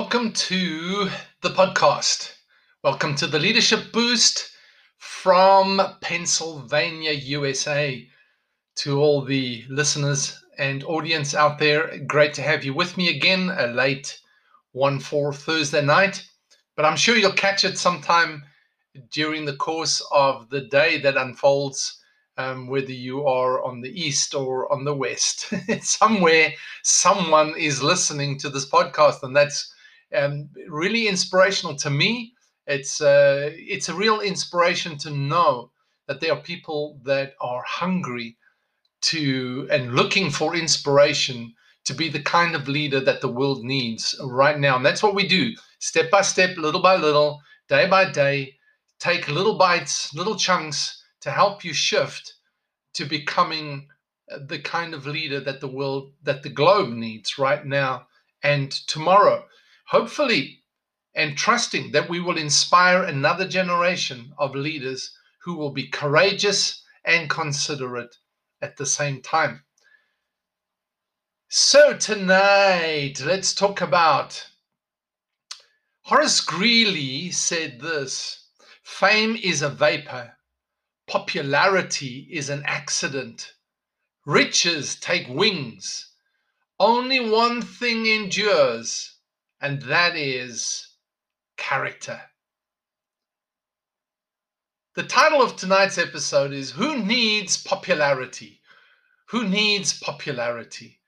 Welcome to the podcast. Welcome to the Leadership Boost from Pennsylvania, USA. To all the listeners and audience out there, great to have you with me again, a late 1 4 Thursday night. But I'm sure you'll catch it sometime during the course of the day that unfolds, um, whether you are on the east or on the west. Somewhere, someone is listening to this podcast, and that's um, really inspirational to me. It's uh, it's a real inspiration to know that there are people that are hungry to and looking for inspiration to be the kind of leader that the world needs right now. And that's what we do, step by step, little by little, day by day. Take little bites, little chunks to help you shift to becoming the kind of leader that the world, that the globe needs right now and tomorrow hopefully and trusting that we will inspire another generation of leaders who will be courageous and considerate at the same time. So, tonight, let's talk about Horace Greeley said this Fame is a vapor, popularity is an accident, riches take wings. Only one thing endures and that is character. The title of tonight's episode is Who Needs Popularity? Who Needs Popularity?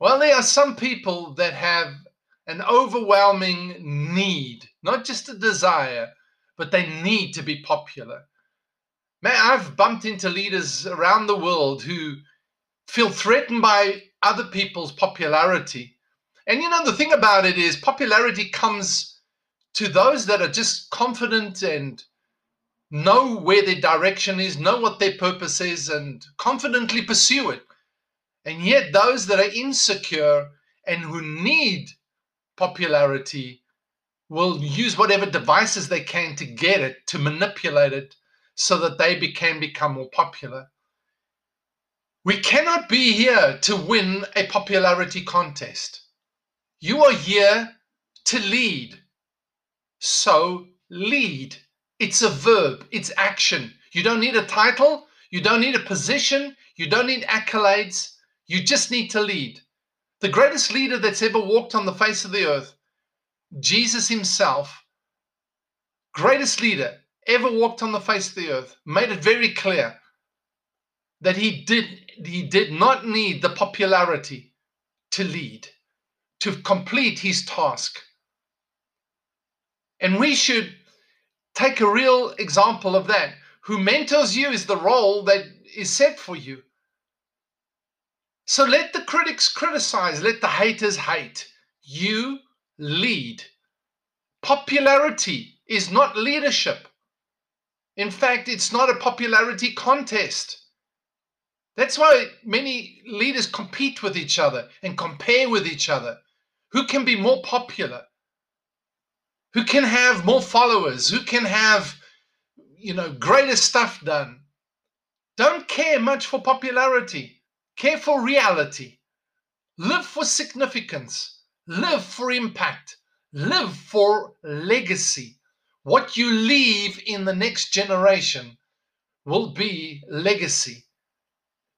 Well, there are some people that have an overwhelming need, not just a desire, but they need to be popular. Man, I've bumped into leaders around the world who feel threatened by other people's popularity and you know, the thing about it is popularity comes to those that are just confident and know where their direction is, know what their purpose is, and confidently pursue it. And yet, those that are insecure and who need popularity will use whatever devices they can to get it, to manipulate it, so that they can become more popular. We cannot be here to win a popularity contest. You are here to lead. So lead. It's a verb, it's action. You don't need a title, you don't need a position, you don't need accolades. You just need to lead. The greatest leader that's ever walked on the face of the earth, Jesus himself, greatest leader ever walked on the face of the earth, made it very clear that he did he did not need the popularity to lead to complete his task. And we should take a real example of that. Who mentors you is the role that is set for you. So let the critics criticize, let the haters hate. You lead. Popularity is not leadership. In fact, it's not a popularity contest. That's why many leaders compete with each other and compare with each other who can be more popular, who can have more followers, who can have, you know, greater stuff done. Don't care much for popularity. Care for reality. Live for significance. Live for impact. Live for legacy. What you leave in the next generation will be legacy.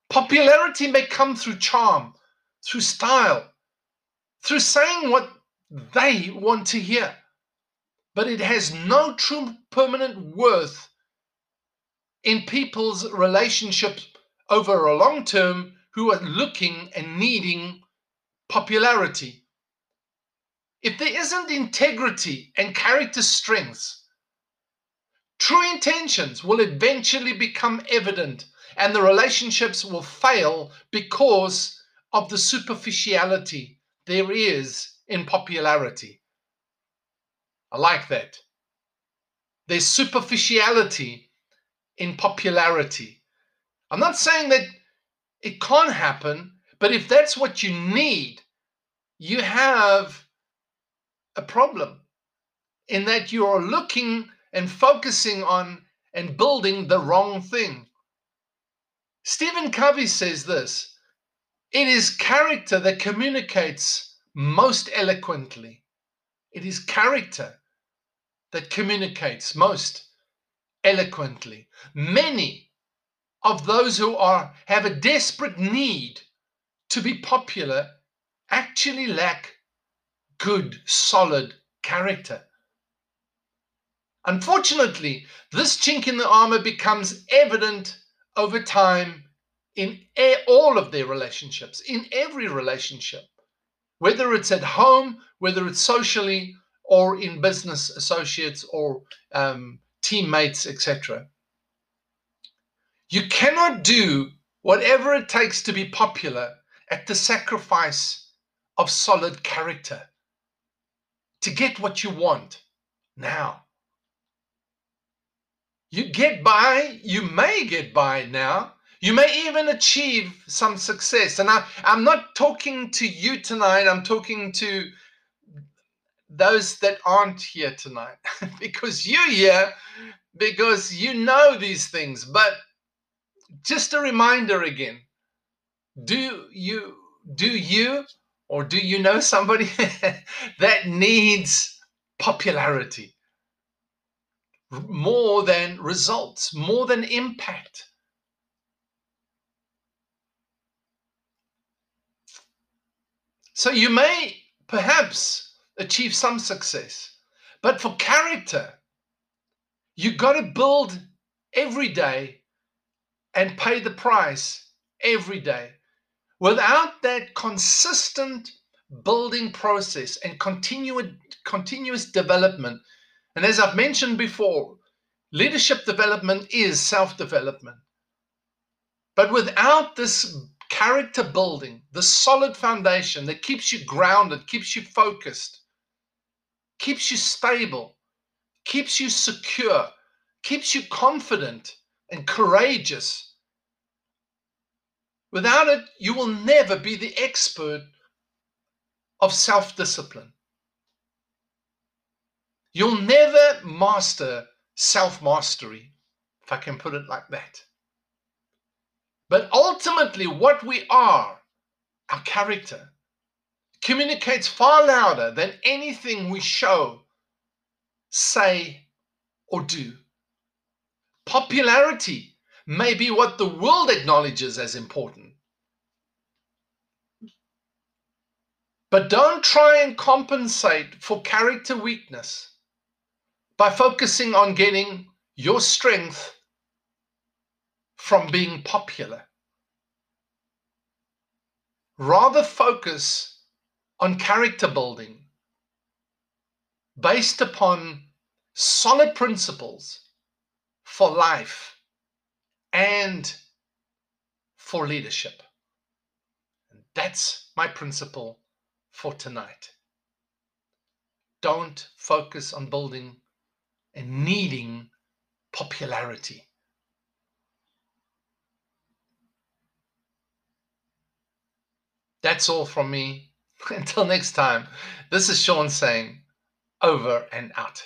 Popularity may come through charm, through style, through saying what they want to hear. But it has no true permanent worth in people's relationships over a long term who are looking and needing popularity. If there isn't integrity and character strengths, true intentions will eventually become evident and the relationships will fail because of the superficiality there is in popularity. I like that. There's superficiality in popularity. I'm not saying that it can't happen, but if that's what you need, you have a problem in that you are looking and focusing on and building the wrong thing. Stephen Covey says this it is character that communicates most eloquently. It is character that communicates most eloquently. Many of those who are have a desperate need to be popular actually lack good, solid character. Unfortunately, this chink in the armor becomes evident over time in all of their relationships, in every relationship, whether it's at home, whether it's socially, or in business associates or um, teammates, etc. You cannot do whatever it takes to be popular at the sacrifice of solid character to get what you want now. You get by, you may get by now. You may even achieve some success. And I, I'm not talking to you tonight, I'm talking to those that aren't here tonight. Because you're here because you know these things. But just a reminder again. Do you do you or do you know somebody that needs popularity? More than results more than impact so you may perhaps achieve some success but for character you've got to build every day and pay the price every day Without that consistent building process and continuous continuous development, and as I've mentioned before, leadership development is self-development. But without this character building, the solid foundation that keeps you grounded, keeps you focused, keeps you stable, keeps you secure, keeps you confident and courageous, Without it, you will never be the expert of self discipline. You'll never master self mastery, if I can put it like that. But ultimately, what we are, our character, communicates far louder than anything we show, say, or do. Popularity may be what the world acknowledges as important. But don't try and compensate for character weakness by focusing on getting your strength from being popular. Rather focus on character building based upon solid principles for life and for leadership. And that's my principle for tonight. Don't focus on building and needing popularity. That's all from me. Until next time, this is Shaun saying over and out.